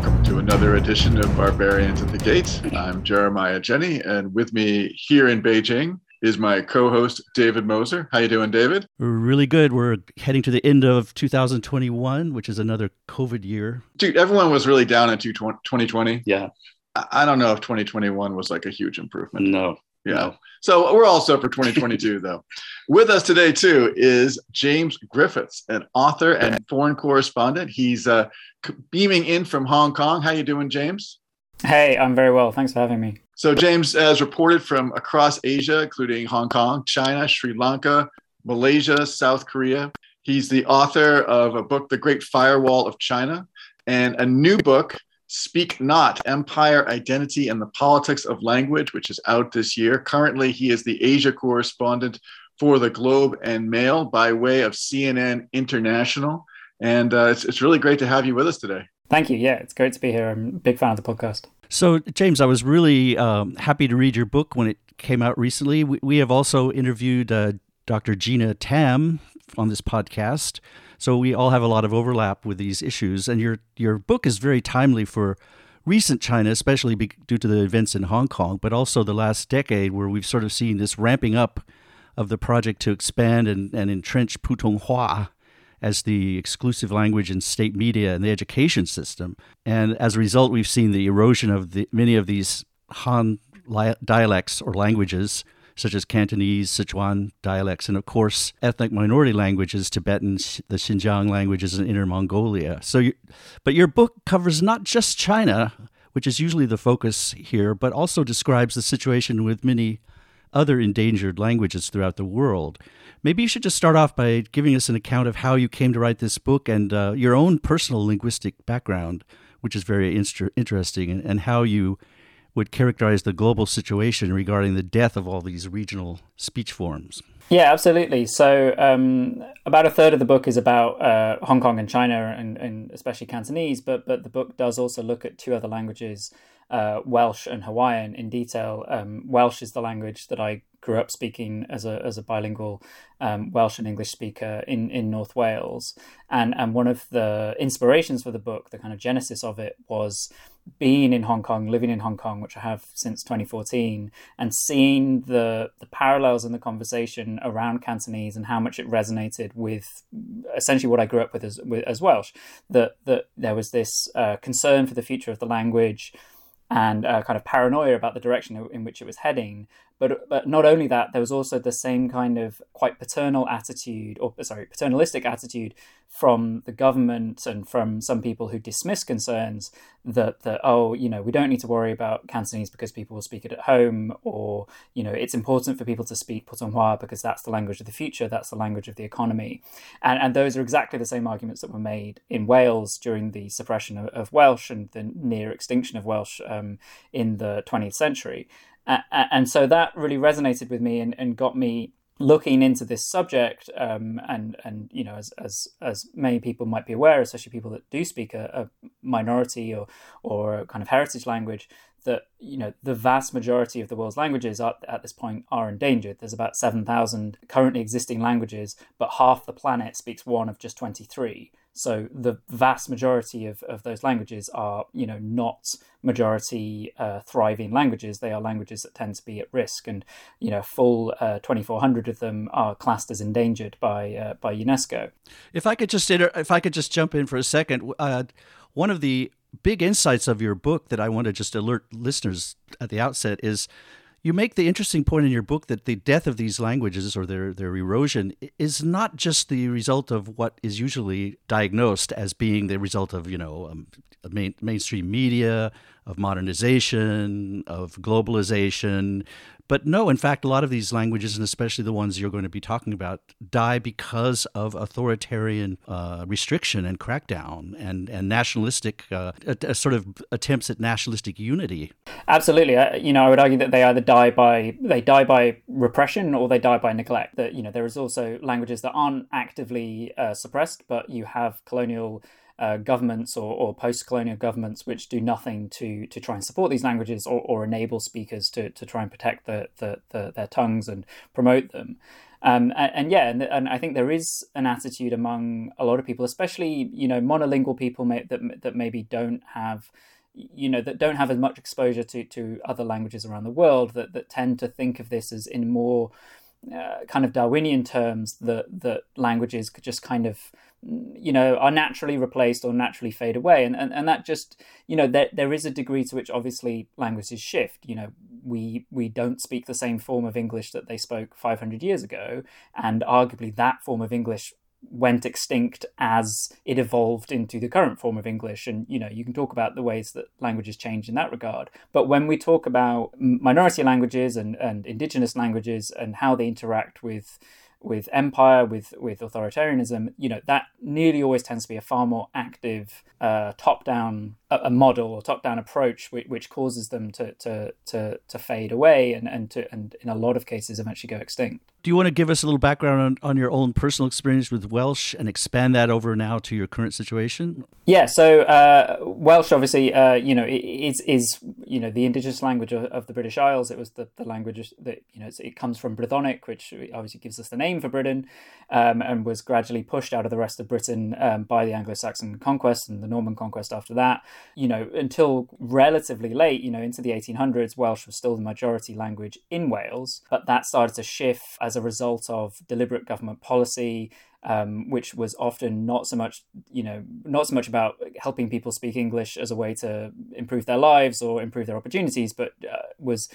welcome to another edition of Barbarians at the Gate. I'm Jeremiah Jenne, and with me here in Beijing is my co-host David Moser. How you doing, David? Really good. We're heading to the end of 2021, which is another COVID year. Dude, everyone was really down in 2020. Yeah. I don't know if 2021 was like a huge improvement. No. Yeah. So we're all set for 2022, though. With us today, too, is James Griffiths, an author and foreign correspondent. He's uh, beaming in from Hong Kong. How you doing, James? Hey, I'm very well. Thanks for having me. So James has reported from across Asia, including Hong Kong, China, Sri Lanka, Malaysia, South Korea. He's the author of a book, The Great Firewall of China, and a new book, Speak Not Empire, Identity, and the Politics of Language, which is out this year. Currently, he is the Asia correspondent for the Globe and Mail by way of CNN International. And uh, it's, it's really great to have you with us today. Thank you. Yeah, it's great to be here. I'm a big fan of the podcast. So, James, I was really um, happy to read your book when it came out recently. We, we have also interviewed uh, Dr. Gina Tam on this podcast. So we all have a lot of overlap with these issues. And your, your book is very timely for recent China, especially be, due to the events in Hong Kong, but also the last decade where we've sort of seen this ramping up of the project to expand and, and entrench Putonghua as the exclusive language in state media and the education system. And as a result, we've seen the erosion of the, many of these Han dialects or languages, such as Cantonese, Sichuan dialects, and of course, ethnic minority languages, Tibetan, the Xinjiang languages, and Inner Mongolia. So, you, but your book covers not just China, which is usually the focus here, but also describes the situation with many other endangered languages throughout the world. Maybe you should just start off by giving us an account of how you came to write this book and uh, your own personal linguistic background, which is very inter- interesting, and, and how you would characterize the global situation regarding the death of all these regional speech forms. Yeah, absolutely. So, um, about a third of the book is about uh, Hong Kong and China, and, and, especially Cantonese. But but the book does also look at two other languages, uh, Welsh and Hawaiian, in detail. Um, Welsh is the language that I grew up speaking as a as a bilingual um, Welsh and English speaker in in North Wales, and and one of the inspirations for the book, the kind of genesis of it, was being in Hong Kong, living in Hong Kong, which I have since 2014, and seeing the the parallels in the conversation around Cantonese and how much it resonated with essentially what I grew up with as with, as Welsh. That that there was this uh, concern for the future of the language and uh, kind of paranoia about the direction in which it was heading. But, but not only that, there was also the same kind of quite paternal attitude, or sorry, paternalistic attitude from the government and from some people who dismiss concerns that that oh, you know, we don't need to worry about Cantonese because people will speak it at home, or you know, it's important for people to speak Putonghua because that's the language of the future, that's the language of the economy, and and those are exactly the same arguments that were made in Wales during the suppression of, of Welsh and the near extinction of Welsh um, in the 20th century. Uh, and so that really resonated with me and, and got me looking into this subject um, and and you know as as as many people might be aware especially people that do speak a, a minority or or kind of heritage language that you know the vast majority of the world's languages are, at this point are endangered. There's about seven thousand currently existing languages, but half the planet speaks one of just twenty three. So the vast majority of, of those languages are, you know, not majority uh, thriving languages. They are languages that tend to be at risk, and you know, full uh, 2,400 of them are classed as endangered by uh, by UNESCO. If I could just inter- if I could just jump in for a second, uh, one of the big insights of your book that I want to just alert listeners at the outset is you make the interesting point in your book that the death of these languages or their, their erosion is not just the result of what is usually diagnosed as being the result of, you know, um, main, mainstream media, of modernization, of globalization, but no, in fact, a lot of these languages, and especially the ones you're going to be talking about, die because of authoritarian uh, restriction and crackdown and, and nationalistic uh, a, a sort of attempts at nationalistic unity. Absolutely, uh, you know, I would argue that they either die by they die by repression or they die by neglect. That you know, there is also languages that aren't actively uh, suppressed, but you have colonial uh, governments or, or post-colonial governments which do nothing to to try and support these languages or, or enable speakers to, to try and protect the, the, the their tongues and promote them. Um, and, and, yeah, and, and, I think there is an attitude among a lot of people, especially you know monolingual people may, that that maybe don't have you know that don't have as much exposure to to other languages around the world that that tend to think of this as in more uh, kind of Darwinian terms that that languages could just kind of you know are naturally replaced or naturally fade away. And and, and that just you know there, there is a degree to which obviously languages shift. You know we we don't speak the same form of english that they spoke 500 years ago and arguably that form of english went extinct as it evolved into the current form of English. And, you know, you can talk about the ways that languages change in that regard. But when we talk about minority languages and, and indigenous languages and how they interact with with empire, with with authoritarianism, you know that nearly always tends to be a far more active uh, top-down a, model or top-down approach, which, which, causes them to, to to to fade away and and to and in a lot of cases eventually go extinct. Do you want to give us a little background on, on your own personal experience with Welsh and expand that over now to your current situation? Yeah, so uh, Welsh, obviously, uh, you know, is is you know the indigenous language of, of, the British Isles. It was the, the language that you know it comes from Brythonic, which obviously gives us the name for Britain, um, and was gradually pushed out of the rest of Britain um, by the Anglo-Saxon conquest and the Norman conquest after that. You know, until relatively late, you know, into the 1800s, Welsh was still the majority language in Wales, but that started to shift as a result of deliberate government policy. Um, which was often not so much, you know, not so much about helping people speak English as a way to improve their lives or improve their opportunities, but uh, was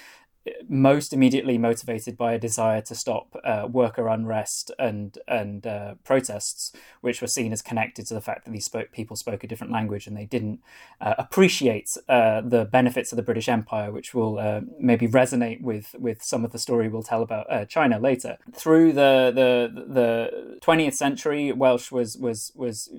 most immediately motivated by a desire to stop uh, worker unrest and and uh, protests, which were seen as connected to the fact that these spoke, people spoke a different language and they didn't uh, appreciate uh, the benefits of the British Empire, which will uh, maybe resonate with with some of the story we'll tell about uh, China later. Through the the the 20th century, Welsh was was was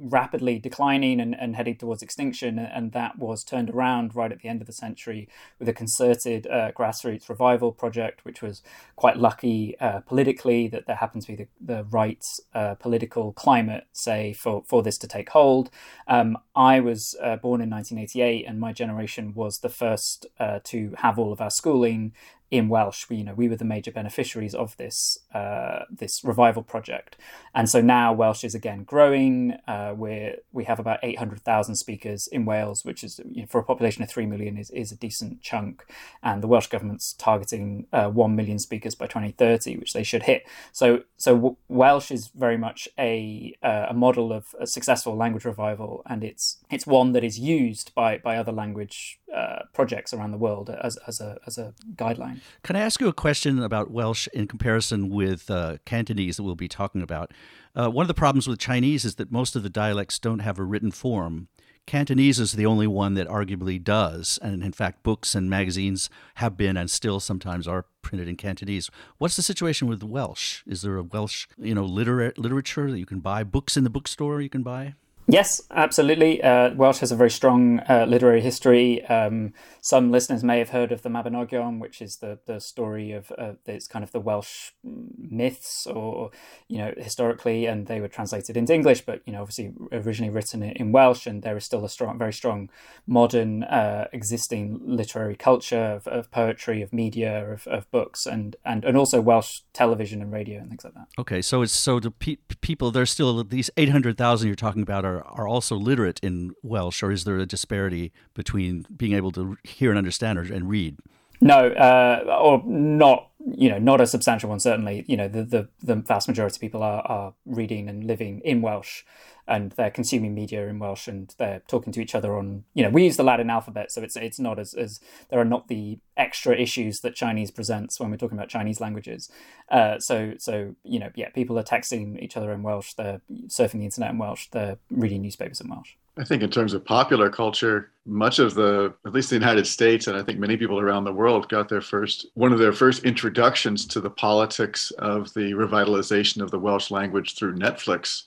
rapidly declining and, and heading towards extinction, and that was turned around right at the end of the century with a concerted grassroots revival project, which was quite lucky uh, politically that there happened to be the, the right uh, political climate, say, for, for this to take hold. Um, I was uh, born in 1988, and my generation was the first uh, to have all of our schooling in Welsh. We, you know, we were the major beneficiaries of this uh, this revival project, and so now Welsh is again growing. Uh, we we have about eight hundred thousand speakers in Wales, which is you know, for a population of three million is, is a decent chunk. And the Welsh government's targeting uh, one million speakers by twenty thirty, which they should hit. So so w- Welsh is very much a uh, a model of a successful language revival, and it's it's one that is used by by other language uh, projects around the world as, as, a, as a guideline. Can I ask you a question about Welsh in comparison with uh, Cantonese that we'll be talking about? Uh, one of the problems with Chinese is that most of the dialects don't have a written form. Cantonese is the only one that arguably does, and in fact, books and magazines have been and still sometimes are printed in Cantonese. What's the situation with Welsh? Is there a Welsh, you know, liter- literature that you can buy? Books in the bookstore you can buy? Yes, absolutely. Uh, Welsh has a very strong uh, literary history. Um, some listeners may have heard of the Mabinogion, which is the, the story of uh, it's kind of the Welsh myths, or you know, historically, and they were translated into English, but you know, obviously originally written in Welsh, and there is still a strong, very strong modern uh, existing literary culture of, of poetry, of media, of, of books, and, and and also Welsh television and radio and things like that. Okay, so it's so the pe- people there's still these eight hundred thousand you're talking about are are, also literate in Welsh, or is there a disparity between being able to hear and understand or, and read? No, uh, or not. You know, not a substantial one. Certainly, you know, the the, the vast majority of people are, are reading and living in Welsh, and they're consuming media in Welsh, and they're talking to each other on. You know, we use the Latin alphabet, so it's it's not as as there are not the extra issues that Chinese presents when we're talking about Chinese languages. Uh, so so you know, yeah, people are texting each other in Welsh. They're surfing the internet in Welsh. They're reading newspapers in Welsh. I think in terms of popular culture, much of the, at least the United States, and I think many people around the world got their first, one of their first introductions to the politics of the revitalization of the Welsh language through Netflix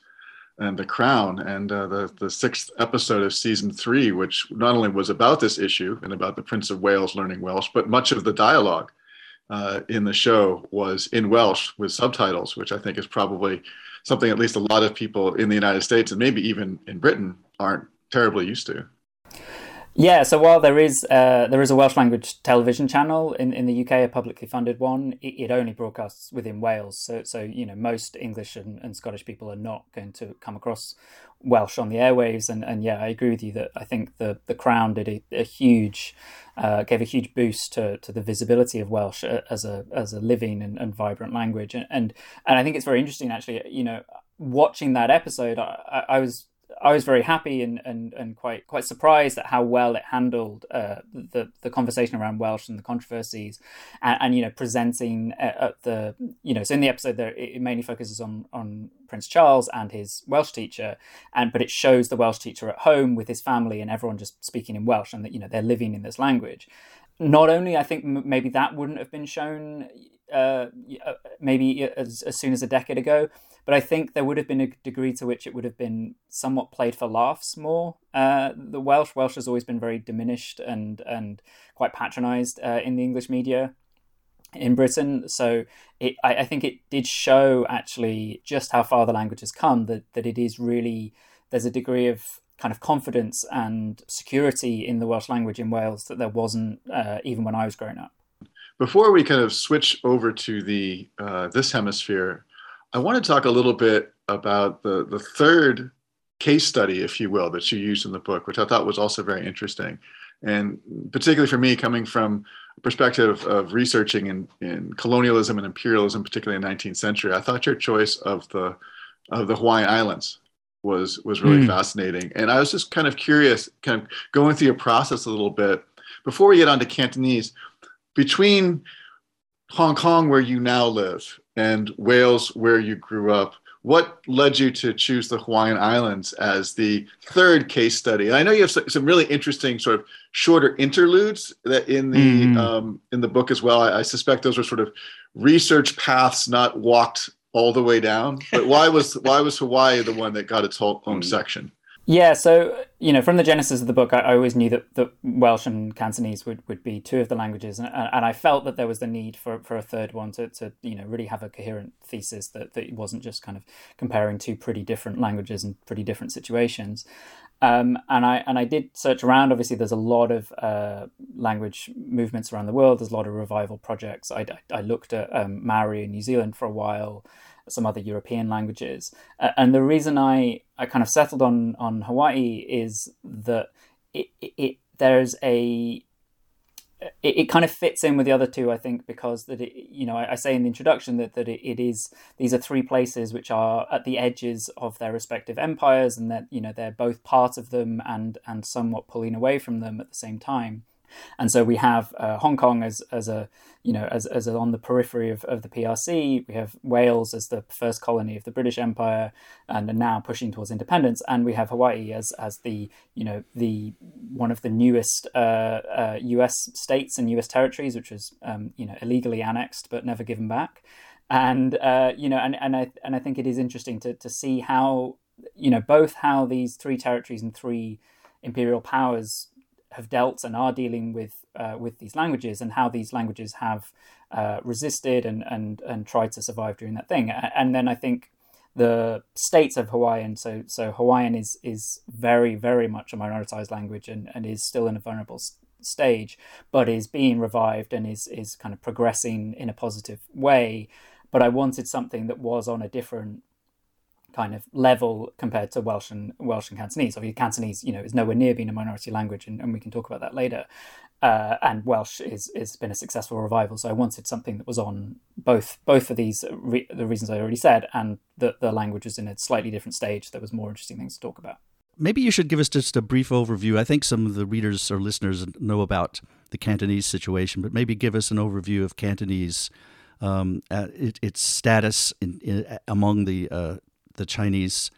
and The Crown, and uh, the the sixth episode of season three, which not only was about this issue and about the Prince of Wales learning Welsh, but much of the dialogue uh, in the show was in Welsh with subtitles, which I think is probably something at least a lot of people in the United States and maybe even in Britain aren't terribly used to. Yeah, so while there is uh, there is a Welsh language television channel in, in the UK, a publicly funded one, it, it, only broadcasts within Wales. So so you know most English and, and Scottish people are not going to come across Welsh on the airwaves. And, and yeah, I agree with you that I think the the Crown did a, a huge uh, gave a huge boost to, to the visibility of Welsh uh, as a as a living and, and vibrant language. And, and and I think it's very interesting actually. You know, watching that episode, I, I was I was very happy and, and, and quite quite surprised at how well it handled uh, the the conversation around Welsh and the controversies, and, and you know presenting at, at, the you know so in the episode there it mainly focuses on on Prince Charles and his Welsh teacher, and but it shows the Welsh teacher at home with his family and everyone just speaking in Welsh and that you know they're living in this language. Not only I think maybe that wouldn't have been shown uh, uh maybe as, as soon as a decade ago but I think there would have been a degree to which it would have been somewhat played for laughs more. Uh, the Welsh Welsh has always been very diminished and and quite patronised uh, in the English media in Britain. So it, I, I, think it did show actually just how far the language has come. That that it is really there's a degree of kind of confidence and security in the Welsh language in Wales that there wasn't uh, even when I was growing up. Before we kind of switch over to the uh, this hemisphere, I want to talk a little bit about the, the third case study, if you will, that you used in the book, which I thought was also very interesting. And particularly for me, coming from a perspective of researching in, in colonialism and imperialism, particularly in the 19th century, I thought your choice of the of the Hawaiian Islands was was really mm. fascinating. And I was just kind of curious, kind of going through your process a little bit before we get on to Cantonese, between Hong Kong, where you now live, and Wales, where you grew up. What led you to choose the Hawaiian Islands as the third case study? And I know you have some really interesting sort of shorter interludes that in the mm. um, in the book as well. I, I suspect those were sort of research paths not walked all the way down. But why was why was Hawaii the one that got its whole own mm. section? Yeah, so you know, from the genesis of the book, I, always knew that, that Welsh and Cantonese would, would be two of the languages, and, and I felt that there was the need for, for a third one to, to you know really have a coherent thesis that, that it wasn't just kind of comparing two pretty different languages and pretty different situations. Um, and I and I did search around. Obviously, there's a lot of uh, language movements around the world. There's a lot of revival projects. I, I looked at um, Maori in New Zealand for a while some other European languages. Uh, and the reason I, I kind of settled on, on Hawaii is that it, it, it there's a it, it, kind of fits in with the other two, I think, because that it, you know, I, I say in the introduction that that it, it is these are three places which are at the edges of their respective empires, and that you know they're both part of them and and somewhat pulling away from them at the same time. And so we have uh, Hong Kong as, as a, you know, as, as on the periphery of, of the PRC. We have Wales as the first colony of the British Empire and are now pushing towards independence. And we have Hawaii as, as the, you know, the one of the newest uh, uh, US states and US territories, which was, um, you know, illegally annexed but never given back. And, uh, you know, and, and, I, and I think it is interesting to, to see how, you know, both how these three territories and three imperial powers have dealt and are dealing with uh, with these languages and how these languages have uh, resisted and, and and tried to survive during that thing. And then I think the states of Hawaiian, so so Hawaiian is is very very much a minoritized language and, and is still in a vulnerable stage, but is being revived and is is kind of progressing in a positive way. But I wanted something that was on a different kind of level compared to Welsh and Welsh and Cantonese. Obviously, Cantonese, you know, is nowhere near being a minority language, and, and we can talk about that later. Uh, and Welsh is has been a successful revival. So I wanted something that was on both both of these re- the reasons I already said, and the the language was in a slightly different stage. There was more interesting things to talk about. Maybe you should give us just a brief overview. I think some of the readers or listeners know about the Cantonese situation, but maybe give us an overview of Cantonese, um, it, its status in, in, among the uh, the Chinese,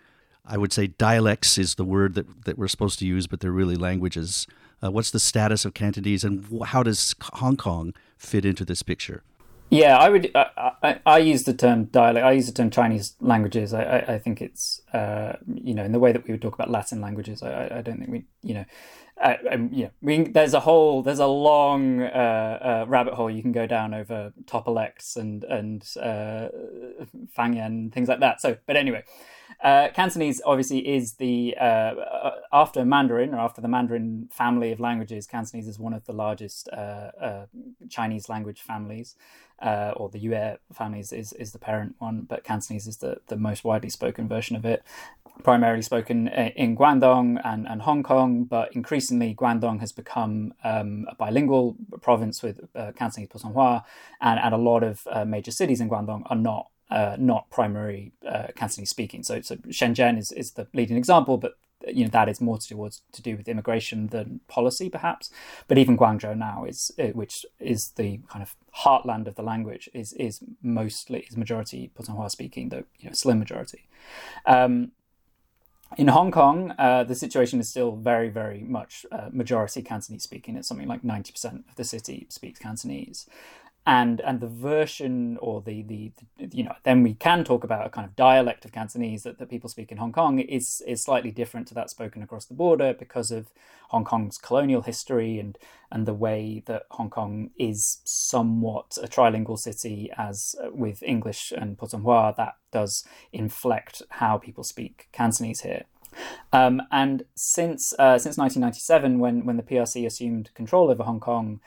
I would say dialects is the word that, that we're supposed to use, but they're really languages. Uh, what's the status of Cantonese and how does Hong Kong fit into this picture? Yeah, I would. I, I, I, use the term dialect. I use the term Chinese languages. I, I, I think it's uh, you know in the way that we would talk about Latin languages. I, I don't think we you know uh, um, yeah, there's a whole, there's a long uh, uh, rabbit hole you can go down over Topolects and and uh, Fangyan things like that. So, but anyway, uh, Cantonese obviously is the uh, uh, after Mandarin or after the Mandarin family of languages. Cantonese is one of the largest Chinese language families, uh, or the Yue families is is the parent one, but Cantonese is the the most widely spoken version of it. Primarily spoken in Guangdong and, and Hong Kong, but increasingly Guangdong has become um, a bilingual province with Cantonese Putonghua, and, and a lot of major cities in Guangdong are not uh, not primary uh, Cantonese speaking. So, so Shenzhen is, is the leading example, but you know that is more to do to do with immigration than policy, perhaps. But even Guangzhou now is, uh, which is the kind of heartland of the language, is is mostly is majority Putonghua speaking, though you know slim majority. Um, in Hong Kong, uh, the situation is still very, very much uh, majority Cantonese speaking. It's something like 90% of the city speaks Cantonese and and the version or the, the, the you know then we can talk about a kind of dialect of Cantonese that, that people speak in Hong Kong is is slightly different to that spoken across the border because of Hong Kong's colonial history and and the way that Hong Kong is somewhat a trilingual city as uh, with English and Putonghua that does inflect how people speak Cantonese here. Um, and since uh, since 1997, when when the PRC assumed control over Hong Kong,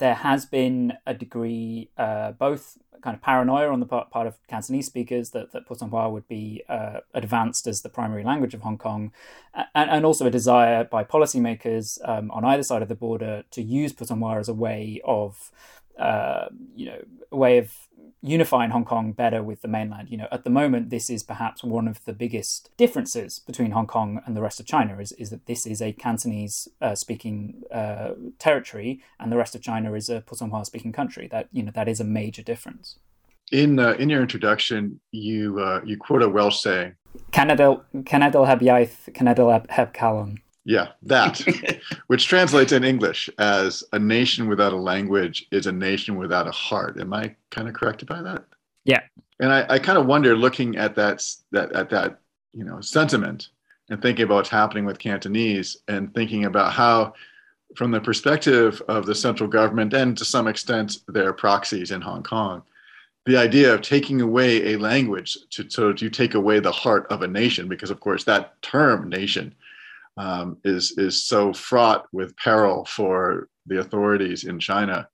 there has been a degree, uh, both kind of paranoia on the part, part of Cantonese speakers that, that Putonghua would be uh, advanced as the primary language of Hong Kong, and, and also a desire by policymakers um, on either side of the border to use Putonghua as a way of, uh, you know, a way of unifying Hong Kong better with the mainland. You know, at the moment, this is perhaps one of the biggest differences between Hong Kong and the rest of China is, is that this is a Cantonese uh, speaking uh, territory and the rest of China is a Putonghua speaking country. That, you know, that is a major difference. In, uh, in your introduction, you, uh, you quote a Welsh saying, Cenedl, Cenedl heb iaith, Cenedl heb calon. Yeah, that, which translates in English as a nation without a language is a nation without a heart. Am I kind of corrected by that? Yeah. And I, I kind of wonder, looking at that, that at that, you know, sentiment, and thinking about what's happening with Cantonese, and thinking about how, from the perspective of the central government and to some extent their proxies in Hong Kong, the idea of taking away a language to so you take away the heart of a nation, because of course that term nation um, is is so fraught with peril for the authorities in China,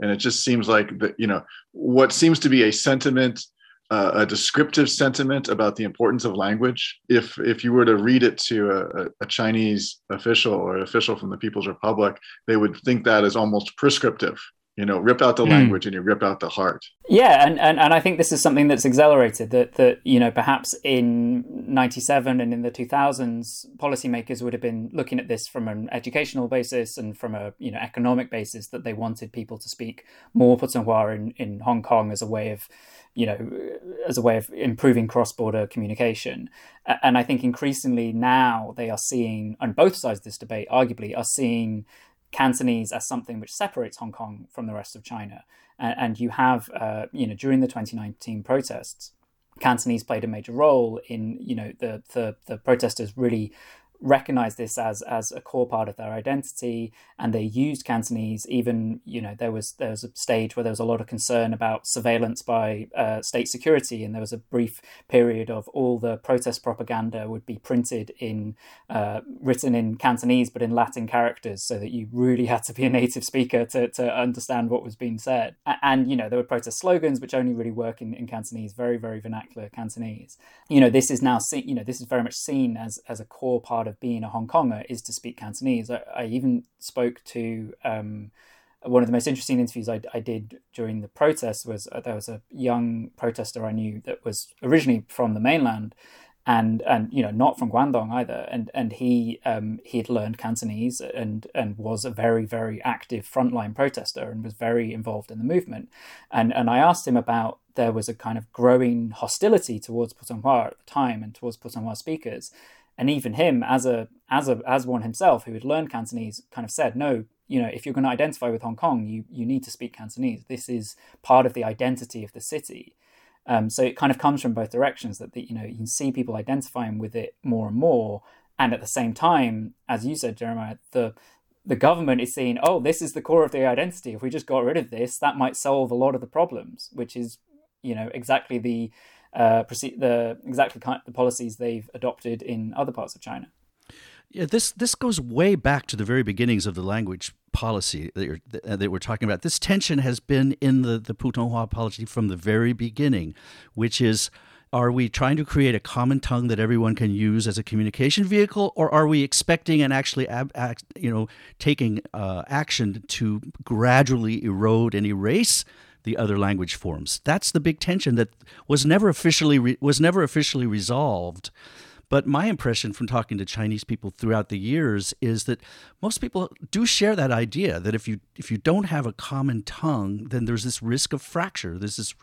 and it just seems like that you know what seems to be a sentiment, uh, a descriptive sentiment about the importance of language. If if you were to read it to a, a Chinese official or official from the People's Republic, they would think that is almost prescriptive you know rip out the mm. language and you rip out the heart yeah and, and and i think this is something that's accelerated that that you know perhaps in 97 and in the 2000s policymakers would have been looking at this from an educational basis and from a you know economic basis that they wanted people to speak more putonghua in, in hong kong as a way of you know as a way of improving cross-border communication and i think increasingly now they are seeing on both sides of this debate arguably are seeing Cantonese as something which separates Hong Kong from the rest of China. And, and you have, uh, you know, during the 2019 protests, Cantonese played a major role in, you know, the the, the protesters really recognize this as as a core part of their identity and they used cantonese even you know there was there was a stage where there was a lot of concern about surveillance by uh, state security and there was a brief period of all the protest propaganda would be printed in uh, written in cantonese but in latin characters so that you really had to be a native speaker to, to understand what was being said. And you know there were protest slogans which only really work in, in cantonese very very vernacular cantonese. You know this is now seen you know this is very much seen as as a core part of of being a Hong Konger is to speak Cantonese. I, I even spoke to um, one of the most interesting interviews I, I did during the protest was uh, there was a young protester I knew that was originally from the mainland and and you know not from Guangdong either. And and he um he had learned Cantonese and and was a very very active frontline protester and was very involved in the movement. And and I asked him about there was a kind of growing hostility towards Putonghua at the time and towards Putonghua speakers and even him as a as a as one himself who had learned Cantonese kind of said no you know if you're going to identify with Hong Kong you you need to speak Cantonese. This is part of the identity of the city. Um, so it kind of comes from both directions that the, you know you can see people identifying with it more and more. And at the same time, as you said, Jeremiah, the the government is saying, oh, this is the core of the identity. If we just got rid of this, that might solve a lot of the problems, which is, you know, exactly the uh, the exactly kind of the policies they've adopted in other parts of China. Yeah, this this goes way back to the very beginnings of the language policy that, you're, that we're talking about. This tension has been in the the Putonghua policy from the very beginning, which is are we trying to create a common tongue that everyone can use as a communication vehicle, or are we expecting and actually, ab- act, you know, taking uh, action to gradually erode and erase the other language forms? That's the big tension that was never officially re- was never officially resolved but my impression from talking to Chinese people throughout the years is that most people do share that idea that if you if you don't have a common tongue, then there's this risk of fracture. There's this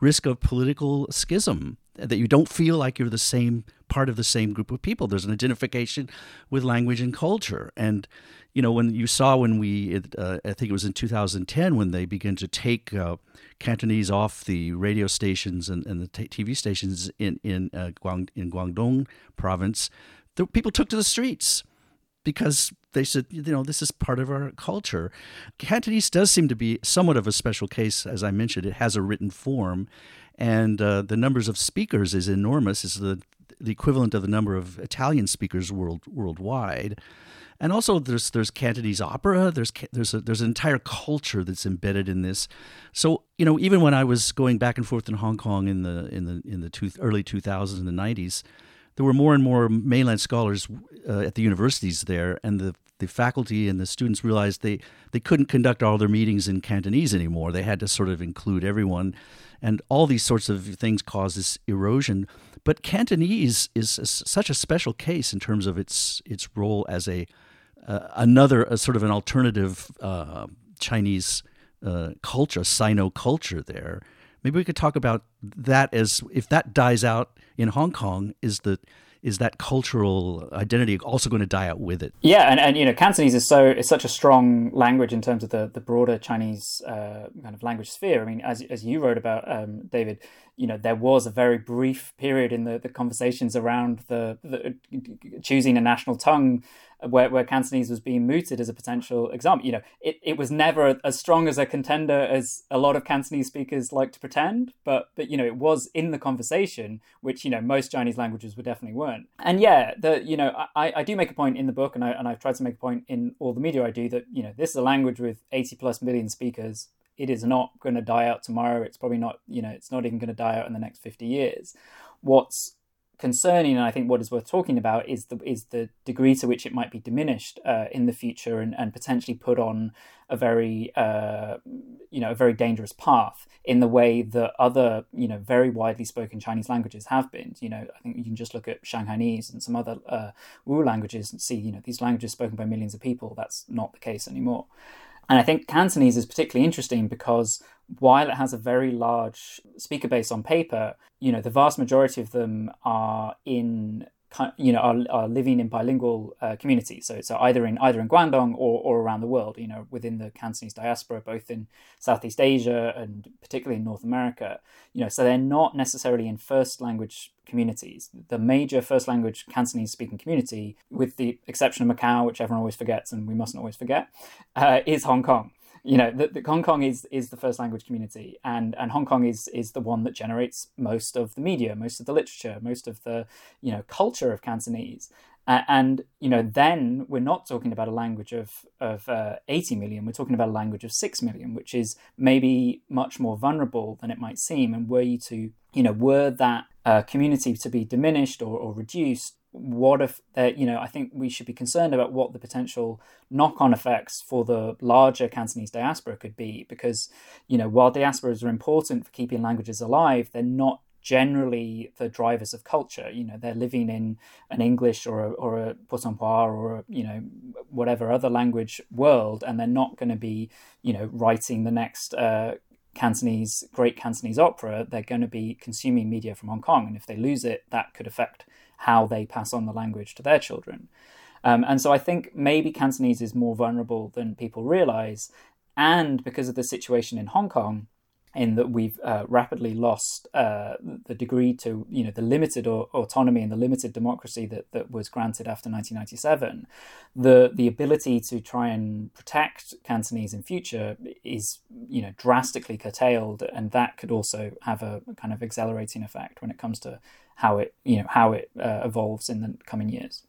risk of political schism that you don't feel like you're the same part of the same group of people. There's an identification with language and culture, and you know, when you saw when we, uh, I think it was in 2010 when they began to take uh, Cantonese off the radio stations and, and the t- TV stations in in uh, Guang, in Guangdong province, the people took to the streets because they said, you know, this is part of our culture. Cantonese does seem to be somewhat of a special case, as I mentioned. It has a written form, and uh, the numbers of speakers is enormous. Is the the equivalent of the number of Italian speakers world worldwide and also there's there's Cantonese opera. There's there's a, there's an entire culture that's embedded in this. So you know, even when I was going back and forth in Hong Kong in the in the in the two, early 2000s and the 90s, there were more and more mainland scholars uh, at the universities there, and the the faculty and the students realized they they couldn't conduct all their meetings in Cantonese anymore. They had to sort of include everyone, and all these sorts of things cause this erosion. But Cantonese is a, such a special case in terms of its its role as a uh, another a sort of an alternative uh, Chinese uh, culture, Sino culture there. Maybe we could talk about that as if that dies out in Hong Kong, is the is that cultural identity also going to die out with it? Yeah, and, and you know, Cantonese is so is such a strong language in terms of the the broader Chinese uh, kind of language sphere. I mean, as as you wrote about, um, David, you know, there was a very brief period in the, the conversations around the, the choosing a national tongue where, where Cantonese was being mooted as a potential example. You know, it, it was never as strong as a contender as a lot of Cantonese speakers like to pretend, but but you know, it was in the conversation, which you know most Chinese languages were definitely weren't. And yeah, the you know, I, I do make a point in the book, and I and I've tried to make a point in all the media I do that you know this is a language with eighty plus million speakers. It is not going to die out tomorrow. It's probably not you know, it's not even going to die out in the next fifty years. What's concerning, and I think what is worth talking about is the is the degree to which it might be diminished uh, in the future and, and potentially put on a very uh, you know a very dangerous path in the way that other you know very widely spoken Chinese languages have been. You know, I think you can just look at Shanghainese and some other uh, Wu languages and see you know these languages spoken by millions of people. That's not the case anymore. And I think Cantonese is particularly interesting because while it has a very large speaker base on paper, you know, the vast majority of them are in you know are, are living in bilingual uh, communities. So so either in either in Guangdong or, or around the world you know within the Cantonese diaspora both in Southeast Asia and particularly in North America. You know so they're not necessarily in first language communities. The major first language Cantonese speaking community with the exception of Macau which everyone always forgets and we mustn't always forget uh, is Hong Kong you know, that, Hong Kong is is the first language community, and and Hong Kong is is the one that generates most of the media, most of the literature, most of the you know culture of Cantonese. Uh, and you know, then we're not talking about a language of of uh, 80 million. We're talking about a language of six million, which is maybe much more vulnerable than it might seem. And were you to, you know, were that uh, community to be diminished or, or reduced, what if that you know i think we should be concerned about what the potential knock-on effects for the larger cantonese diaspora could be because you know while diasporas are important for keeping languages alive they're not generally the drivers of culture you know they're living in an english or a, or a putonghua or a, you know whatever other language world and they're not going to be you know writing the next uh, Cantonese, great Cantonese opera, they're going to be consuming media from Hong Kong. And if they lose it, that could affect how they pass on the language to their children. Um, and so I think maybe Cantonese is more vulnerable than people realize. And because of the situation in Hong Kong, in that we've uh, rapidly lost uh, the degree to you know the limited or, autonomy and the limited democracy that, that was granted after 1997 the the ability to try and protect Cantonese in future is you know drastically curtailed and that could also have a kind of accelerating effect when it comes to how it you know how it uh, evolves in the coming years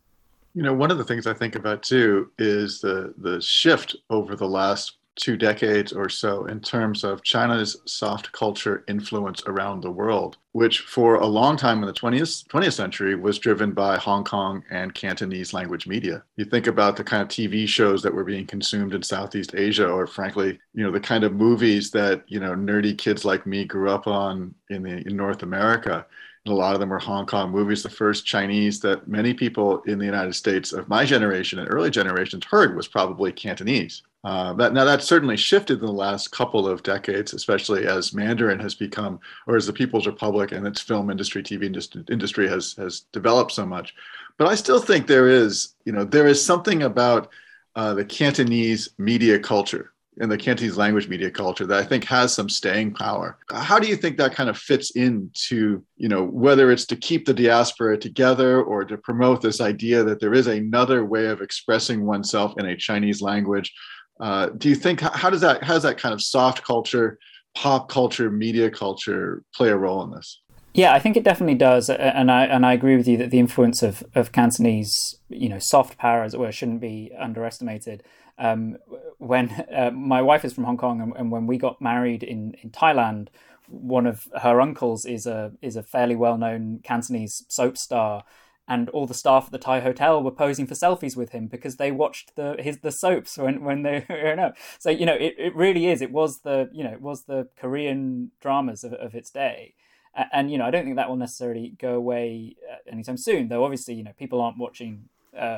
you know one of the things i think about too is the the shift over the last two decades or so in terms of China's soft culture influence around the world, which for a long time in the 20th, 20th century was driven by Hong Kong and Cantonese language media. You think about the kind of TV shows that were being consumed in Southeast Asia, or frankly, you know, the kind of movies that, you know, nerdy kids like me grew up on in, the, in North America. A lot of them were Hong Kong movies. The first Chinese that many people in the United States of my generation and early generations heard was probably Cantonese. Uh, that, now that's certainly shifted in the last couple of decades, especially as Mandarin has become, or as the People's Republic and its film industry, TV industry, industry has has developed so much. But I still think there is, you know, there is something about uh, the Cantonese media culture and the Cantonese language media culture that I think has some staying power. How do you think that kind of fits into, you know, whether it's to keep the diaspora together or to promote this idea that there is another way of expressing oneself in a Chinese language uh, do you think how does that how does that kind of soft culture, pop culture, media culture play a role in this? Yeah, I think it definitely does, and I and I agree with you that the influence of of Cantonese, you know, soft power, as it were, shouldn't be underestimated. Um, when uh, my wife is from Hong Kong, and, and, when we got married in in Thailand, one of her uncles is a is a fairly well known Cantonese soap star, and all the staff at the Thai hotel were posing for selfies with him because they watched the his the soaps when when they you know so you know it, it really is it was the you know it was the Korean dramas of, of its day. And, and you know I don't think that will necessarily go away uh, anytime soon though obviously you know people aren't watching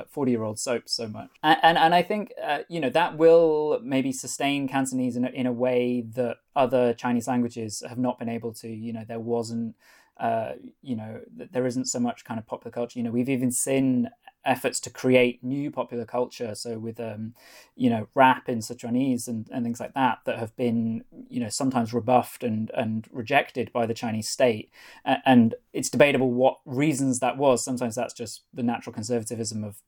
forty uh, year old soaps so much and and, and I think uh, you know that will maybe sustain Cantonese in a, in a way that other Chinese languages have not been able to you know there wasn't uh, you know, there isn't so much kind of popular culture. You know, we've even seen efforts to create new popular culture. So with, um, you know, rap in Sichuanese and, and things like that, that have been, you know, sometimes rebuffed and, and rejected by the Chinese state. And it's debatable what reasons that was. Sometimes that's just the natural conservatism of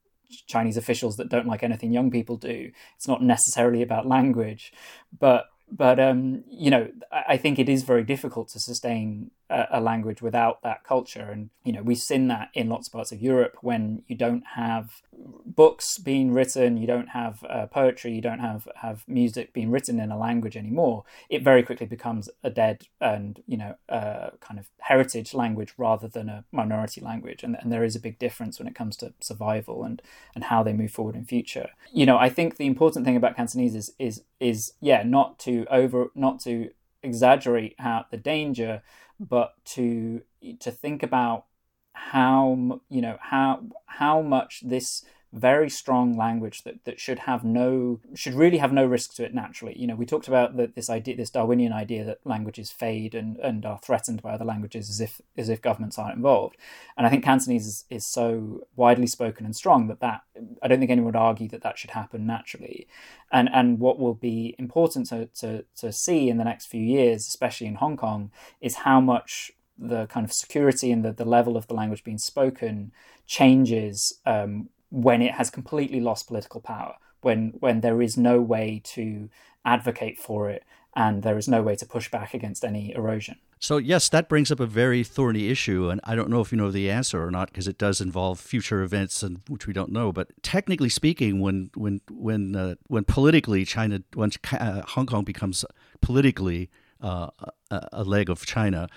Chinese officials that don't like anything young people do. It's not necessarily about language, but but um, you know, I think it is very difficult to sustain a, language without that culture, and you know, we've seen that in lots of parts of Europe when you don't have books being written, you don't have uh, poetry, you don't have have music being written in a language anymore. It very quickly becomes a dead and you know, uh, kind of heritage language rather than a minority language, and, and there is a big difference when it comes to survival and and how they move forward in future. You know, I think the important thing about Cantonese is is is yeah, not to over not to exaggerate how the danger, but to to think about how you know how how much this very strong language that, that should have no should really have no risk to it naturally. You know, we talked about the, this idea, this Darwinian idea that languages fade and, and are threatened by other languages as if as if governments aren't involved. And I think Cantonese is, is so widely spoken and strong that that I don't think anyone would argue that that should happen naturally. And and what will be important to to, to see in the next few years, especially in Hong Kong, is how much the kind of security and the, the level of the language being spoken changes um, when it has completely lost political power, when when there is no way to advocate for it and there is no way to push back against any erosion. So yes, that brings up a very thorny issue, and I don't know if you know the answer or not because it does involve future events, and which we don't know. But technically speaking, when when when uh, when politically China, when uh, Hong Kong becomes politically uh, a, a leg of China,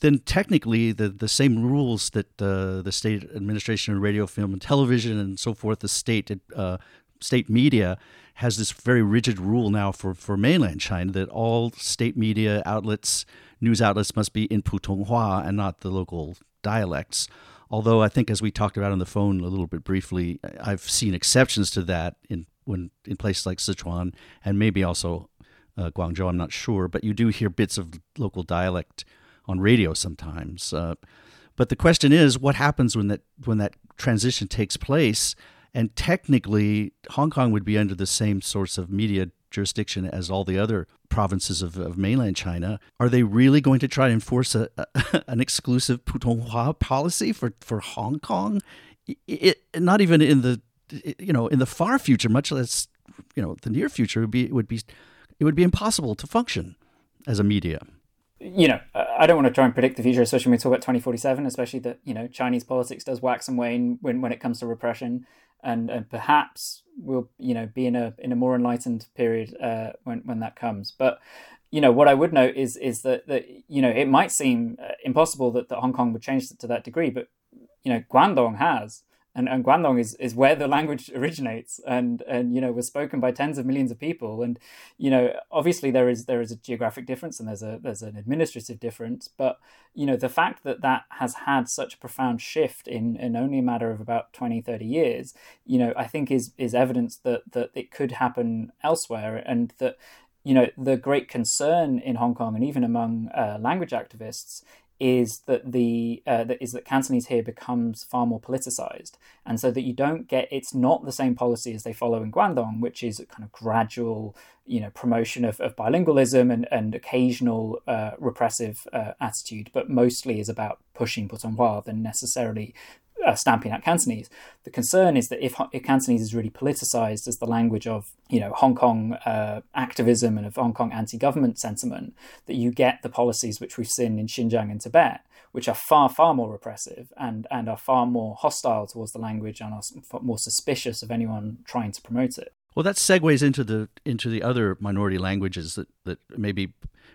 then technically the, the same rules that uh, the state administration of radio, film, and television and so forth, the state uh, state media has this very rigid rule now for, for mainland China that all state media outlets, news outlets must be in Putonghua and not the local dialects. Although I think, as we talked about on the phone a little bit briefly, I've seen exceptions to that in when in places like Sichuan and maybe also uh, Guangzhou. I'm not sure, but you do hear bits of local dialect on radio sometimes. Uh, but the question is, what happens when that when that transition takes place? And technically, Hong Kong would be under the same sorts of media jurisdiction as all the other provinces of, of mainland China. Are they really going to try to enforce a, a an exclusive Putonghua policy for, for Hong Kong? It, not even in the you know in the far future, much less you know the near future would be would be it would be impossible to function as a media you know, I don't want to try and predict the future, especially when we talk about 2047, especially that, you know, Chinese politics does wax and wane when, when it comes to repression. And, and perhaps we'll, you know, be in a, in a more enlightened period uh, when, when that comes. But, you know, what I would note is, is that, that, you know, it might seem uh, impossible that, that Hong Kong would change to that degree, but, you know, Guangdong has and, and Guangdong is, is where the language originates. And, and you know was spoken by tens of millions of people. And you know obviously there is there is a geographic difference and there's a there's an administrative difference. But you know the fact that that has had such a profound shift in in only a matter of about 20 30 years you know I think is is evidence that that it could happen elsewhere. And that you know the great concern in Hong Kong and even among uh, language activists is that the uh, that is that Cantonese here becomes far more politicized, and so that you don't get it's not the same policy as they follow in Guangdong, which is a kind of gradual, you know, promotion of, of bilingualism and and occasional uh, repressive uh, attitude, but mostly is about pushing Putonghua than necessarily uh, stamping out Cantonese. The concern is that if, if Cantonese is really politicized as the language of you know Hong Kong uh, activism and of Hong Kong anti-government sentiment, that you get the policies which we've seen in Xinjiang and Tibet, which are far far more repressive and and are far more hostile towards the language and are more suspicious of anyone trying to promote it. Well, that segues into the into the other minority languages that that maybe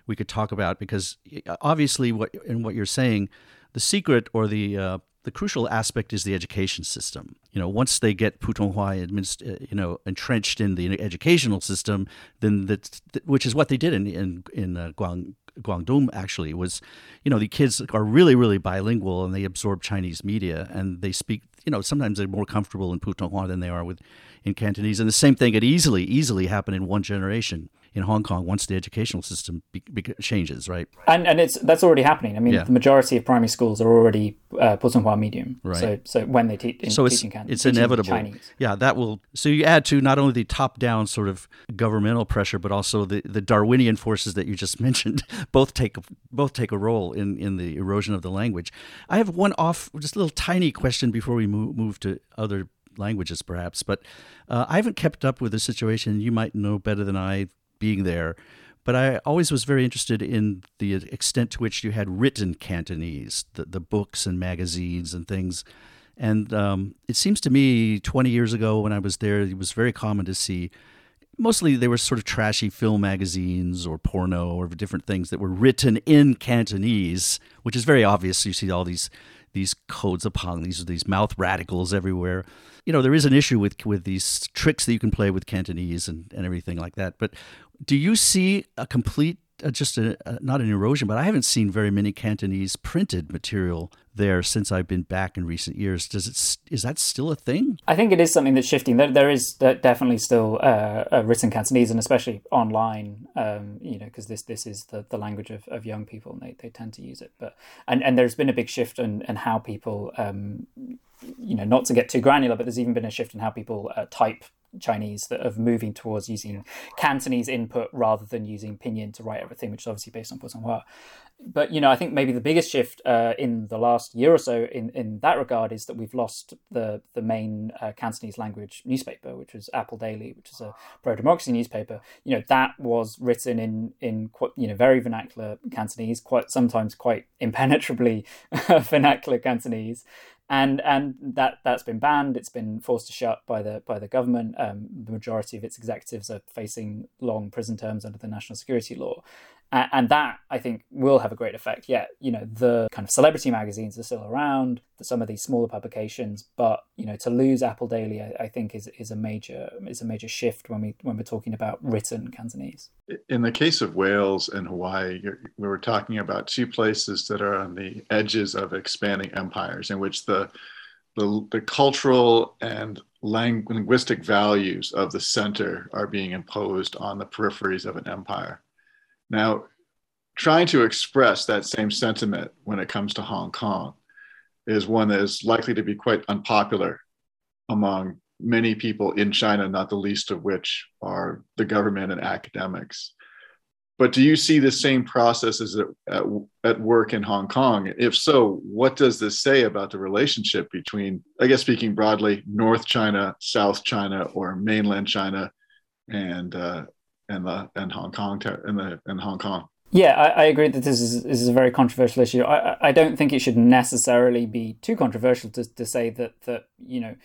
we could talk about because obviously what in what you're saying, the secret or the uh, the crucial aspect is the education system. You know, once they get Putonghua, uh, you know, entrenched in the educational system, then that, which is what they did in in in uh, Guang, Guangdong actually was, you know, the kids are really really bilingual and they absorb Chinese media and they speak. You know, sometimes they're more comfortable in Putonghua than they are with in Cantonese, and the same thing could easily easily happen in one generation in Hong Kong once the educational system be, be, changes, right? And and it's that's already happening. I mean, yeah. the majority of primary schools are already uh, Putonghua medium, right? So so when they teach, so it's it's inevitable. Chinese. Yeah, that will. So you add to not only the top down sort of governmental pressure, but also the, the Darwinian forces that you just mentioned. both take both take a role in in the erosion of the language. I have one off, just a little tiny question before we move move to other languages perhaps but uh, i haven't kept up with the situation you might know better than i being there. But I always was very interested in the extent to which you had written Cantonese, the, the books and magazines and things. And um, it seems to me 20 years ago when I was there, it was very common to see mostly they were sort of trashy film magazines or porno or different things that were written in Cantonese, which is very obvious. You see all these these codes upon these these mouth radicals everywhere. You know, there is an issue with with these tricks that you can play with Cantonese and, and everything like that. But do you see a complete just a, uh, not an erosion, but I haven't seen very many Cantonese printed material there since I've been back in recent years. Does it is that still a thing? I think it is something that's shifting. There, there is definitely still uh, written Cantonese, and especially online. Um, you know, because this this is the, the language of, of young people, and they, they tend to use it. But and, and there's been a big shift in, in how people. Um, you know, not to get too granular, but there's even been a shift in how people uh, type Chinese that of moving towards using Cantonese input rather than using Pinyin to write everything, which is obviously based on Putonghua. But you know, I think maybe the biggest shift uh, in the last year or so in, in that regard is that we've lost the the main uh, Cantonese language newspaper, which was Apple Daily, which is a pro democracy newspaper. You know, that was written in in you know very vernacular Cantonese, quite sometimes quite impenetrably vernacular Cantonese and and that that's been banned. It's been forced to shut by the by the government. Um, the majority of its executives are facing long prison terms under the national security law, and that I think will have a great effect. Yet, you know, the kind of celebrity magazines are still around, some of these smaller publications, but you know, to lose Apple Daily, I, I think is is a major is a major shift when we when we're talking about written Cantonese. In the case of Wales and Hawaii, we were talking about two places that are on the edges of expanding empires, in which the the, the cultural and linguistic values of the center are being imposed on the peripheries of an empire. Now, trying to express that same sentiment when it comes to Hong Kong is one that is likely to be quite unpopular among many people in China, not the least of which are the government and academics. But do you see the same processes at, at, at, work in Hong Kong? If so, what does this say about the relationship between, I guess, speaking broadly, North China, South China, or mainland China, and uh, and the and Hong Kong and the and Hong Kong? Yeah, I, I, agree that this is, this is a very controversial issue. I, I don't think it should necessarily be too controversial to, to say that that you know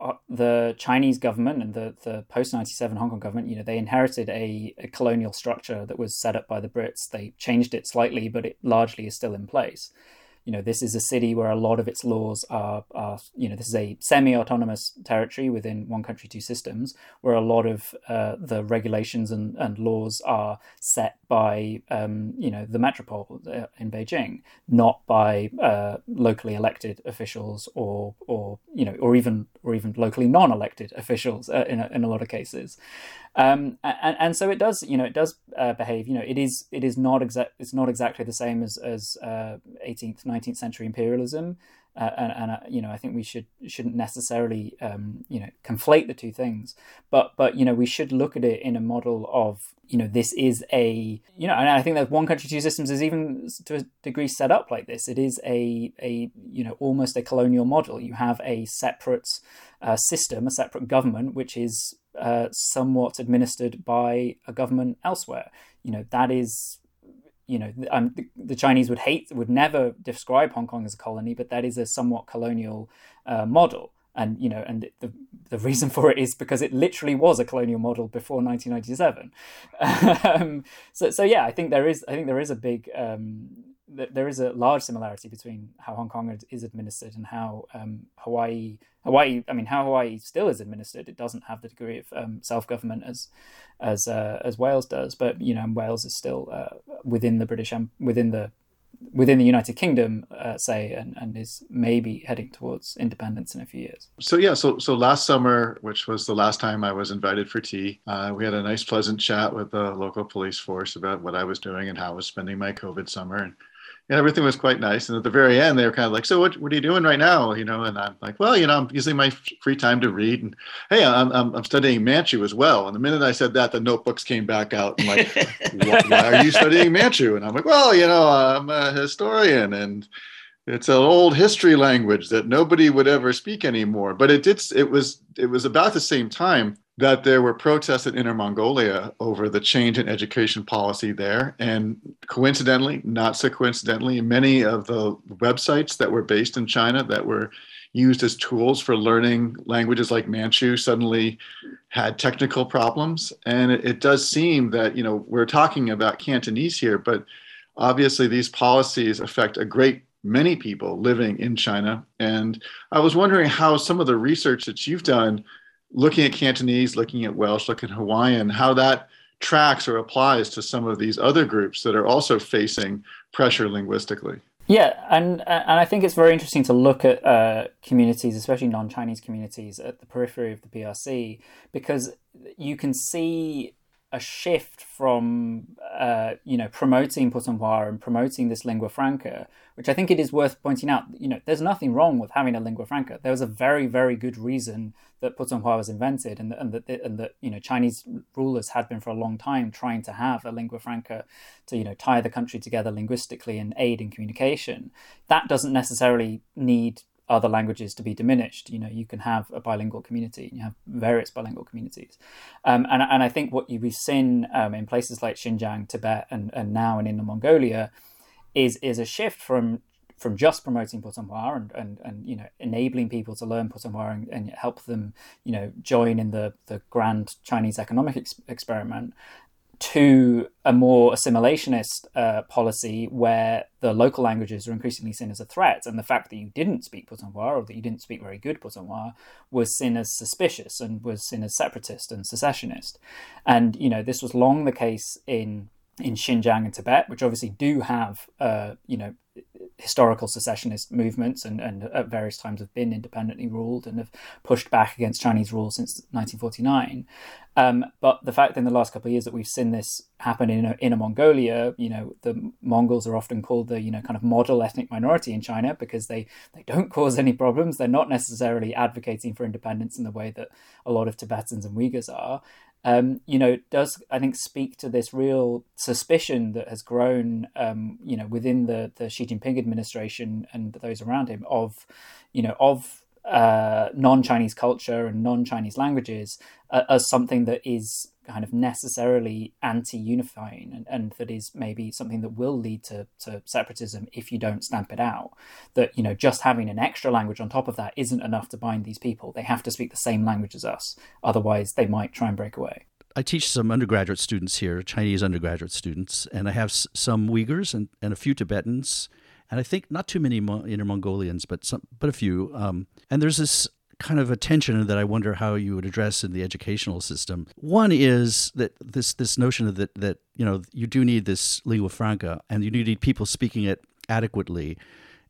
uh, the Chinese government and the, the post 97 Hong Kong government, you know, they inherited a, a, colonial structure that was set up by the Brits. They changed it slightly, but it largely is still in place you know, this is a city where a lot of its laws are, are you know, this is a semi-autonomous territory within one country, two systems, where a lot of uh, the regulations and, and laws are set by, um, you know, the metropole uh, in Beijing, not by uh, locally elected officials or, or, you know, or even, or even locally non-elected officials uh, in, a, in a lot of cases. Um, and, and so it does, you know, it does uh, behave. You know, it is it is not exact. It's not exactly the same as as uh, 18th, 19th century imperialism. Uh, and, and uh, you know, I think we should shouldn't necessarily um, you know conflate the two things, but but you know we should look at it in a model of you know this is a you know, and I think that one country two systems is even to a degree set up like this. It is a a you know almost a colonial model. You have a separate uh, system, a separate government, which is uh, somewhat administered by a government elsewhere. You know that is you know, um, the, the, Chinese would hate, would never describe Hong Kong as a colony, but that is a somewhat colonial uh, model. And you know, and the the reason for it is because it literally was a colonial model before 1997. um, so, so yeah, I think there is, I think there is a big, um, there is a large similarity between how Hong Kong is administered and how um, Hawaii Hawaii, I mean, how Hawaii still is administered, it doesn't have the degree of um, self government as as uh, as Wales does. But you know, Wales is still uh, within the British within the within the United Kingdom, uh, say, and, and is maybe heading towards independence in a few years. So yeah, so so last summer, which was the last time I was invited for tea, uh, we had a nice, pleasant chat with the local police force about what I was doing and how I was spending my COVID summer. And and everything was quite nice. And at the very end, they were kind of like, "So what? What are you doing right now?" You know, and I'm like, "Well, you know, I'm using my free time to read." And hey, I'm I'm, I'm studying Manchu as well. And the minute I said that, the notebooks came back out and like, "Why are you studying Manchu?" And I'm like, "Well, you know, I'm a historian and." It's an old history language that nobody would ever speak anymore. But it did. It was. It was about the same time that there were protests in Inner Mongolia over the change in education policy there. And coincidentally, not so coincidentally, many of the websites that were based in China that were used as tools for learning languages like Manchu suddenly had technical problems. And it, it does seem that, you know, we're talking about Cantonese here, but obviously these policies affect a great many people living in China. And I was wondering how some of the research that you've done looking at Cantonese, looking at Welsh, looking at Hawaiian, how that tracks or applies to some of these other groups that are also facing pressure linguistically. Yeah, and and I think it's very interesting to look at uh, communities, especially non-Chinese communities, at the periphery of the PRC, because you can see a shift from uh, you know promoting Putonghua and promoting this lingua franca, which I think it is worth pointing out. You know, there's nothing wrong with having a lingua franca. There was a very very good reason that Putonghua was invented, and and that and that you know Chinese rulers had been for a long time trying to have a lingua franca to you know tie the country together linguistically and aid in communication. That doesn't necessarily need other languages to be diminished. You know, you can have a bilingual community, and you have various bilingual communities, um, and and I think what we've seen um, in places like Xinjiang, Tibet, and and now in Inner Mongolia, is is a shift from from just promoting Putonghua and, and, and you know enabling people to learn Putonghua and, and help them you know join in the the grand Chinese economic ex- experiment to a more assimilationist uh, policy where the local languages are increasingly seen as a threat, and the fact that you didn't speak Putonghua or that you didn't speak very good Putonghua was seen as suspicious and was seen as separatist and secessionist. And you know this was long the case in in Xinjiang and Tibet, which obviously do have uh, you know historical secessionist movements and, and at various times have been independently ruled and have pushed back against Chinese rule since 1949. Um, but the fact in the last couple of years that we've seen this happen in Inner Mongolia, you know, the Mongols are often called the, you know, kind of model ethnic minority in China because they, they don't cause any problems. They're not necessarily advocating for independence in the way that a lot of Tibetans and Uyghurs are um, you know, does I think speak to this real suspicion that has grown, um, you know, within the the Xi Jinping administration and those around him of, you know, of uh, non-Chinese culture and non-Chinese languages uh, as something that is kind of necessarily anti-unifying and, and that is maybe something that will lead to, to separatism if you don't stamp it out. That you know just having an extra language on top of that isn't enough to bind these people. They have to speak the same language as us. Otherwise they might try and break away. I teach some undergraduate students here, Chinese undergraduate students, and I have some Uyghurs and, and a few Tibetans, and I think not too many Inner Mongolians, but some, but a few. Um, and there's this kind of a tension that I wonder how you would address in the educational system. One is that this this notion that that you know you do need this lingua franca and you need people speaking it adequately,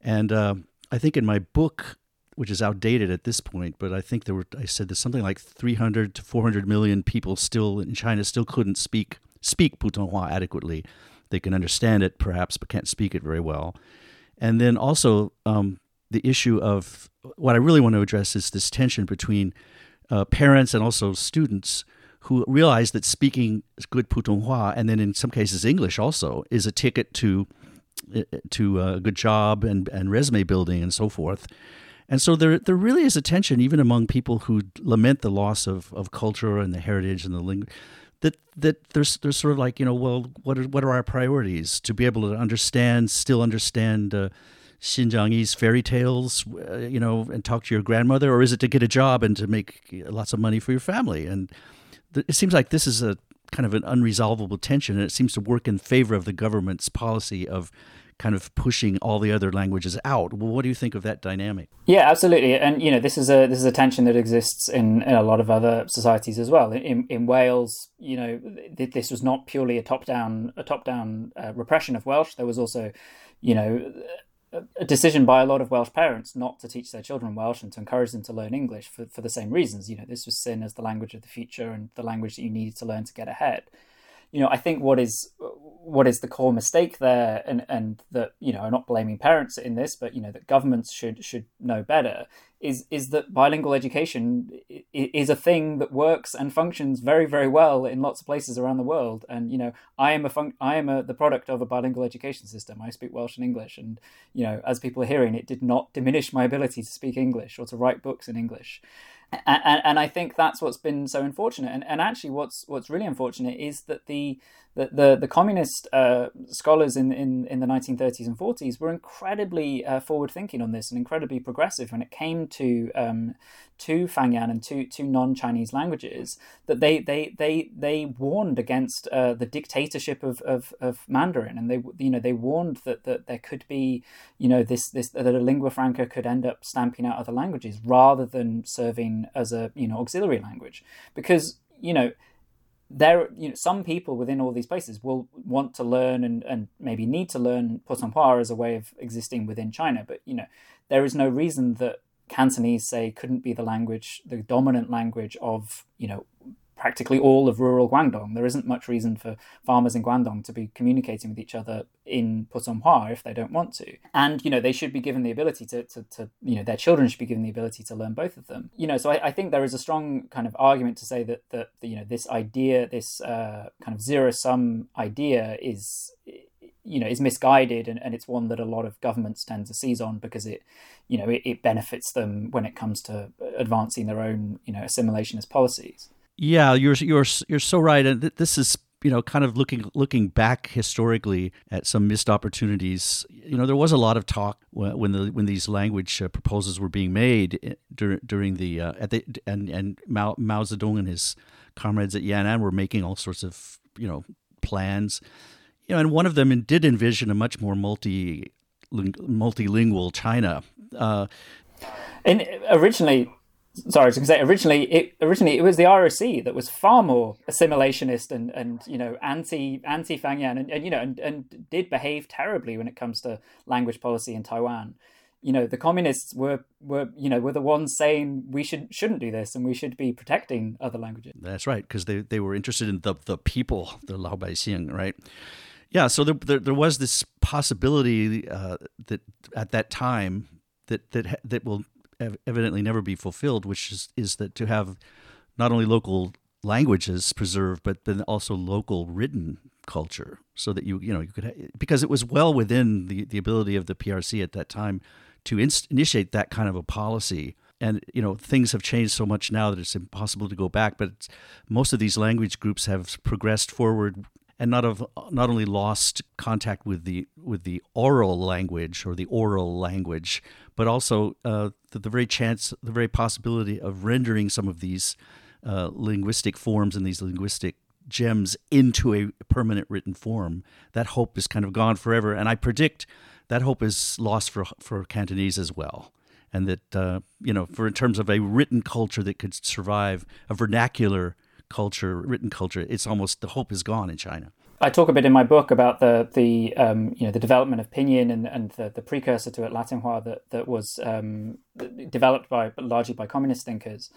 and uh, I think in my book. Which is outdated at this point, but I think there were. I said there's something like 300 to 400 million people still in China still couldn't speak speak Putonghua adequately. They can understand it perhaps, but can't speak it very well. And then also um, the issue of what I really want to address is this tension between uh, parents and also students who realize that speaking good Putonghua and then in some cases English also is a ticket to uh, to a good job and, and resume building and so forth. And so there there really is a tension even among people who lament the loss of, of culture and the heritage and the language that that there's there's sort of like you know well what are, what are our priorities to be able to understand still understand uh, Xinjiangese fairy tales, uh, you know, and talk to your grandmother, or is it to get a job and to make lots of money for your family? And th- it seems like this is a kind of an unresolvable tension, and it seems to work in favor of the government's policy of kind of pushing all the other languages out. Well, what do you think of that dynamic? Yeah, absolutely. And you know, this is a this is a tension that exists in, in a lot of other societies as well. In in Wales, you know, th- this was not purely a top down a top down uh, repression of Welsh. There was also, you know, a decision by a lot of Welsh parents not to teach their children Welsh and to encourage them to learn English for, for the same reasons. You know, this was seen as the language of the future and the language that you needed to learn to get ahead. You know, I think what is what is the core mistake there, and and that you know, I'm not blaming parents in this, but you know that governments should should know better. Is is that bilingual education is a thing that works and functions very very well in lots of places around the world, and you know, I am a fun- I am a, the product of a bilingual education system. I speak Welsh and English, and you know, as people are hearing, it did not diminish my ability to speak English or to write books in English and, and I think that's what's been so unfortunate. And, and actually, what's what's really unfortunate is that the the the, the communist uh, scholars in, in in the 1930s and 40s were incredibly uh, forward thinking on this and incredibly progressive when it came to um, to Fangyan and to to non Chinese languages. That they they they they warned against uh, the dictatorship of, of, of Mandarin, and they you know they warned that that there could be you know this this that a lingua franca could end up stamping out other languages rather than serving as a you know auxiliary language because you know there you know some people within all these places will want to learn and, and maybe need to learn Putonghua as a way of existing within China but you know there is no reason that Cantonese say couldn't be the language the dominant language of you know practically all of rural Guangdong. There isn't much reason for farmers in Guangdong to be communicating with each other in Putonghua if they don't want to. And, you know, they should be given the ability to, to, to you know, their children should be given the ability to learn both of them. You know, so I, I think there is a strong kind of argument to say that, that you know, this idea, this uh, kind of zero sum idea is you know is misguided and, and it's one that a lot of governments tend to seize on because it you know it, it benefits them when it comes to advancing their own you know assimilationist policies yeah, you're you're you're so right, and this is you know kind of looking looking back historically at some missed opportunities. You know, there was a lot of talk when the when these language uh, proposals were being made eh, during during the uh, at the and and Mao, Mao Zedong and his comrades at Yan'an were making all sorts of you know plans. You know, and one of them did envision a much more multi multilingual China. Uh, and originally sorry, I was going to say originally it originally it was the ROC that was far more assimilationist and and you know anti anti Fangyan and, and you know and, and did behave terribly when it comes to language policy in Taiwan. You know, the communists were were you know were the ones saying we should shouldn't do this and we should be protecting other languages. That's right, because they they were interested in the the people, the Lao Baixing, right? Yeah, so there, there, there was this possibility uh, that at that time that that that will evidently never be fulfilled, which is, is that to have not only local languages preserved, but then also local written culture, so that you you know you could because it was well within the the ability of the PRC at that time to initiate that kind of a policy. And you know things have changed so much now that it's impossible to go back. But most of these language groups have progressed forward and not have not only lost contact with the with the oral language or the oral language, but also uh, the, the, very chance, the very possibility of rendering some of these uh, linguistic forms and these linguistic gems into a permanent written form. That hope is kind of gone forever, and I predict that hope is lost for for Cantonese as well. And that uh, you know, for in terms of a written culture that could survive, a vernacular culture, written culture, it's almost the hope is gone in China. I talk a bit in my book about the the um, you know the development of Pinyin and, and the, the precursor to it, Latinxua, that that was um, developed by largely by communist thinkers,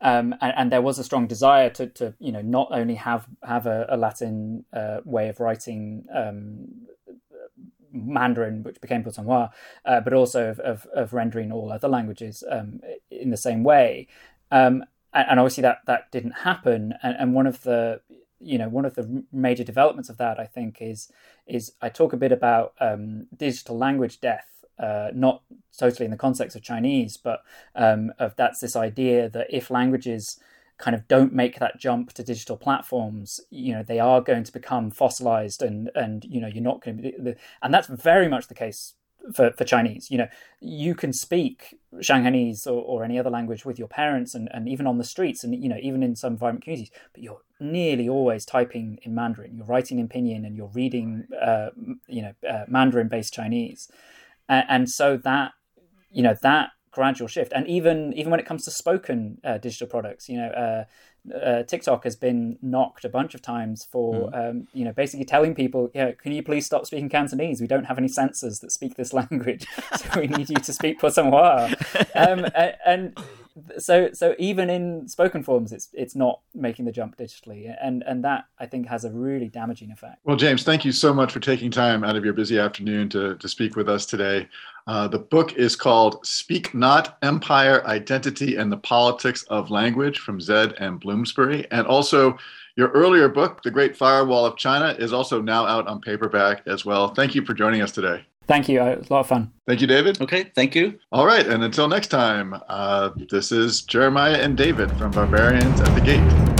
um, and, and, there was a strong desire to, to you know not only have have a, a Latin uh, way of writing um, Mandarin, which became Putonghua, uh, but also of, of, of, rendering all other languages um, in the same way. Um, and obviously that that didn't happen. And, and one of the you know one of the major developments of that I think is is I talk a bit about um, digital language death, uh, not totally in the context of Chinese, but um, of that's this idea that if languages kind of don't make that jump to digital platforms, you know they are going to become fossilized, and and you know you're not going to be, and that's very much the case for, for Chinese. You know, you can speak Shanghainese or, or any other language with your parents and, and even on the streets and, you know, even in some vibrant communities, but you're nearly always typing in Mandarin. You're writing in Pinyin and you're reading, uh, you know, uh, Mandarin based Chinese. And, and, so that, you know, that gradual shift and even even when it comes to spoken uh, digital products you know uh, uh, TikTok has been knocked a bunch of times for mm. um, you know basically telling people, yeah, can you please stop speaking Cantonese? We don't have any censors that speak this language, so we need you to speak Putonghua. Um, and so so even in spoken forms it's it's not making the jump digitally and and that i think has a really damaging effect. Well james thank you so much for taking time out of your busy afternoon to to speak with us today. Uh, the book is called speak not empire identity and the politics of language from zed and bloomsbury. And also your earlier book the great firewall of china is also now out on paperback as well. Thank you for joining us today Thank you. It was a lot of fun. Thank you, David. Okay, thank you. All right, and until next time, uh, this is Jeremiah and David from Barbarians at the Gate.